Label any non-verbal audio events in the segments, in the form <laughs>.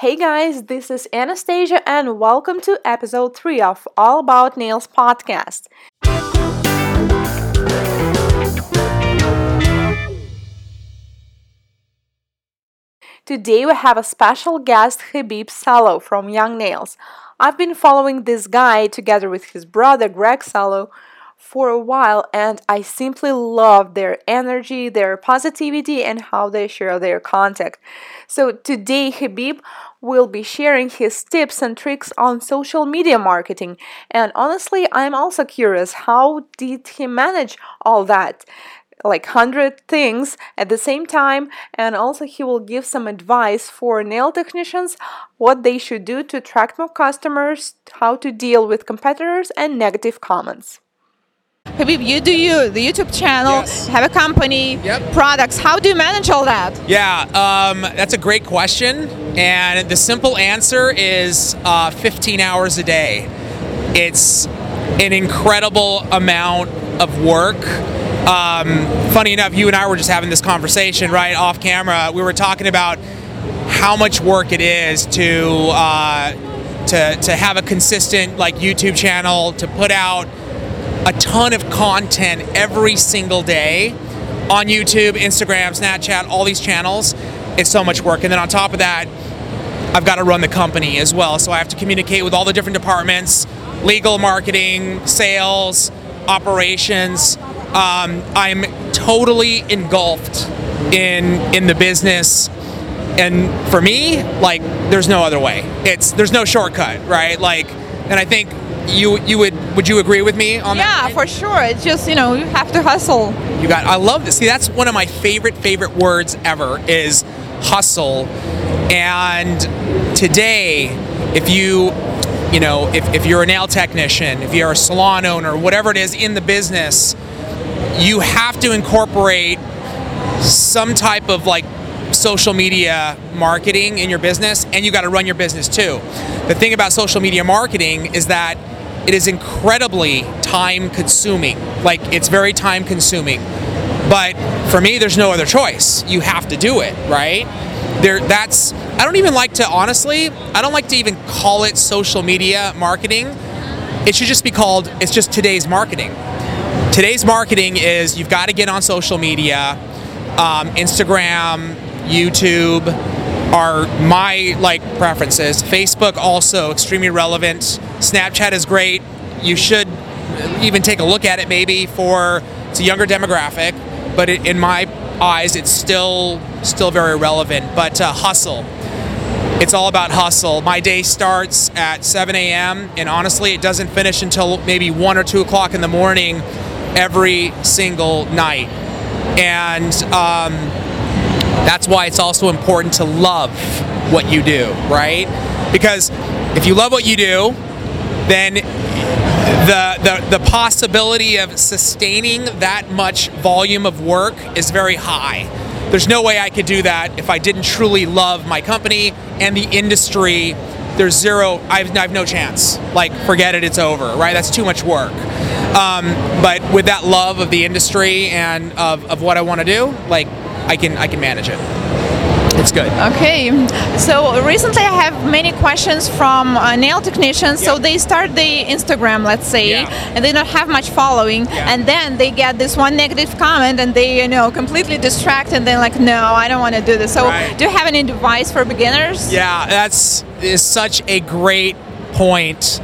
Hey guys, this is Anastasia, and welcome to episode 3 of All About Nails podcast. Today we have a special guest, Habib Salo from Young Nails. I've been following this guy together with his brother, Greg Salo, for a while and I simply love their energy, their positivity, and how they share their content. So today, Habib will be sharing his tips and tricks on social media marketing. And honestly, I'm also curious how did he manage all that? like 100 things at the same time and also he will give some advice for nail technicians what they should do to attract more customers how to deal with competitors and negative comments Habib, you do you the YouTube channel, Yes. have a company, Yep. products. How do you manage all that? Yeah, um, that's a great question. And the simple answer is uh, 15 hours a day. It's an incredible amount of work. Um, funny enough, you and I were just having this conversation right off camera. We were talking about how much work it is to uh, to to have a consistent like YouTube channel to put out a ton of content every single day on YouTube, Instagram, Snapchat, all these channels. It's so much work. And then on top of that, I've got to run the company as well. So I have to communicate with all the different departments legal, marketing, sales, operations. Um, I'm totally engulfed in in the business and for me like there's no other way it's there's no shortcut right like and i think you you would would you agree with me on that Yeah, for sure. It's just you know you have to hustle. you got I love this. See, that's one of my favorite favorite words ever is hustle. And today, if you you know, if, if you're a nail technician, if you're a salon owner, whatever it is in the business, you have to incorporate some type of like social media marketing in your business and you got to run your business too. The thing about social media marketing is that it is incredibly time consuming. Like it's very time consuming. But for me there's no other choice. You have to do it, right? There that's I don't even like to honestly, I don't like to even call it social media marketing. It should just be called it's just today's marketing today's marketing is you've got to get on social media um, instagram youtube are my like preferences facebook also extremely relevant snapchat is great you should even take a look at it maybe for it's a younger demographic but it, in my eyes it's still still very relevant but uh, hustle it's all about hustle. My day starts at 7 a.m. and honestly, it doesn't finish until maybe one or two o'clock in the morning every single night. And um, that's why it's also important to love what you do, right? Because if you love what you do, then the, the, the possibility of sustaining that much volume of work is very high. There's no way I could do that if I didn't truly love my company and the industry. There's zero, I've, I have no chance. Like, forget it, it's over, right? That's too much work. Um, but with that love of the industry and of, of what I want to do, like, I can, I can manage it. It's good. Okay. So recently I have many questions from uh, nail technicians. So they start the Instagram, let's say, Yeah. and they don't have much following, Yeah. and then they get this one negative comment, and they you know completely distract, and they're like, no, I don't want to do this. So Right. do you have any advice for beginners? Yeah, that's is such a great point.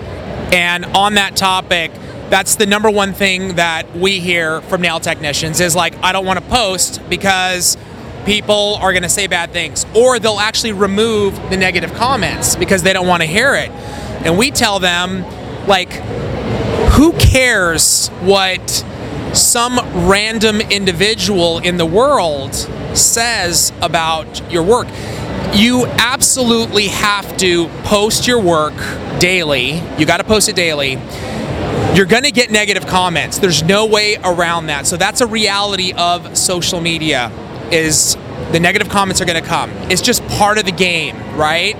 And on that topic, that's the number one thing that we hear from nail technicians is like, I don't want to post because people are going to say bad things, or they'll actually remove the negative comments because they don't want to hear it. And we tell them, like, who cares what some random individual in the world says about your work? You absolutely have to post your work daily. You got to post it daily. You're going to get negative comments. There's no way around that. So that's a reality of social media is the negative comments are going to come. It's just part of the game, right?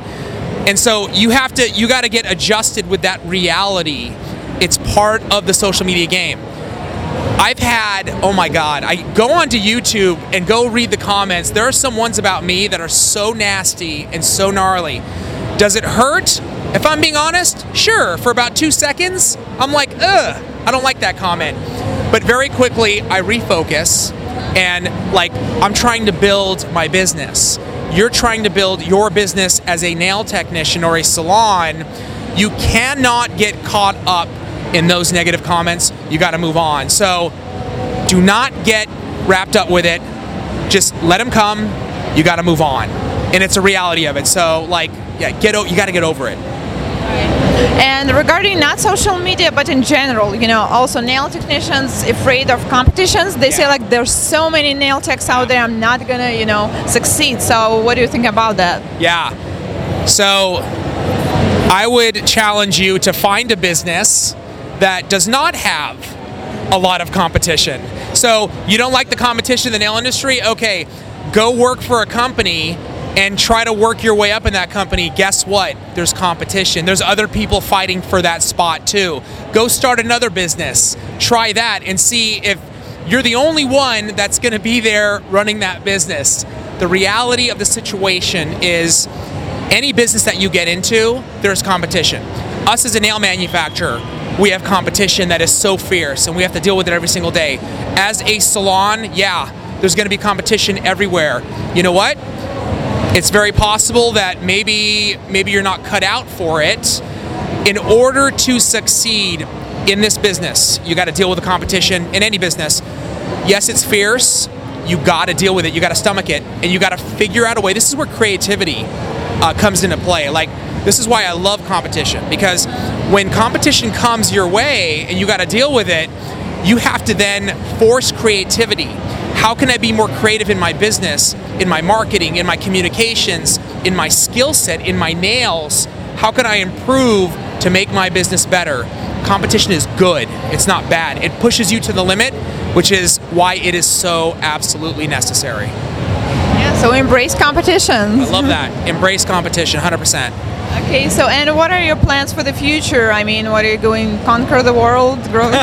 And so you have to you got to get adjusted with that reality. It's part of the social media game. I've had, oh my God, I go onto YouTube and go read the comments. There are some ones about me that are so nasty and so gnarly. Does it hurt? If I'm being honest, sure, for about two seconds, I'm like, ugh, I don't like that comment. But very quickly, I refocus and like, I'm trying to build my business. You're trying to build your business as a nail technician or a salon. You cannot get caught up in those negative comments. You got to move on. So do not get wrapped up with it. Just let them come. You got to move on. And it's a reality of it. So, like, yeah, get o- you got to get over it. And regarding not social media, but in general, you know, also nail technicians afraid of competitions. They say like there's so many nail techs out there, I'm not gonna, you know, succeed. So what do you think about that? Yeah. So I would challenge you to find a business that does not have a lot of competition. So you don't like the competition in the nail industry? Okay, go work for a company and try to work your way up in that company. Guess what? There's competition. There's other people fighting for that spot too. Go start another business. Try that and see if you're the only one that's going to be there running that business. The reality of the situation is any business that you get into, there's competition. Us as a nail manufacturer, we have competition that is so fierce and we have to deal with it every single day. As a salon, yeah, there's going to be competition everywhere. You know what? It's very possible that maybe maybe you're not cut out for it. In order to succeed in this business, you got to deal with the competition in any business. Yes, it's fierce. You got to deal with it. You got to stomach it, and you got to figure out a way. This is where creativity uh, comes into play. Like this is why I love competition because when competition comes your way and you got to deal with it, you have to then force creativity. How can I be more creative in my business, in my marketing, in my communications, in my skill set, in my nails? How can I improve to make my business better? Competition is good, it's not bad. It pushes you to the limit, which is why it is so absolutely necessary. Yeah, so embrace competition. I love that. Embrace competition 100%. Okay, so and what are your plans for the future? I mean, what are you going conquer the world, grow? <laughs>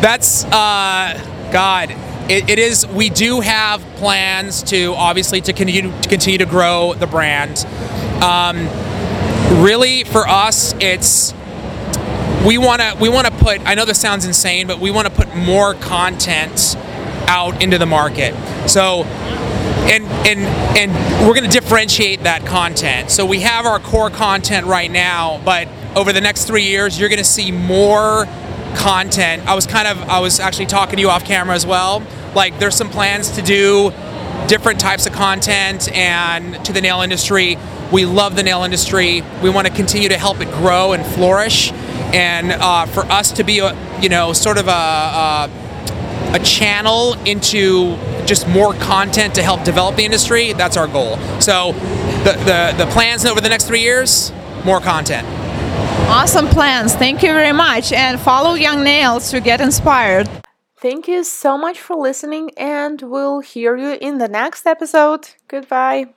That's uh, God. It, it is. We do have plans to obviously to continue to continue to grow the brand. Um, really, for us, it's we want to we want to put. I know this sounds insane, but we want to put more content out into the market. So and and and we're going to differentiate that content. So we have our core content right now, but over the next three years, you're going to see more content. I was kind of I was actually talking to you off camera as well. Like there's some plans to do different types of content and to the nail industry. We love the nail industry. We want to continue to help it grow and flourish, and uh, for us to be a you know sort of a, a a channel into just more content to help develop the industry. That's our goal. So the, the, the plans over the next three years, more content. Awesome plans. Thank you very much, and follow Young Nails to get inspired. Thank you so much for listening, and we'll hear you in the next episode. Goodbye.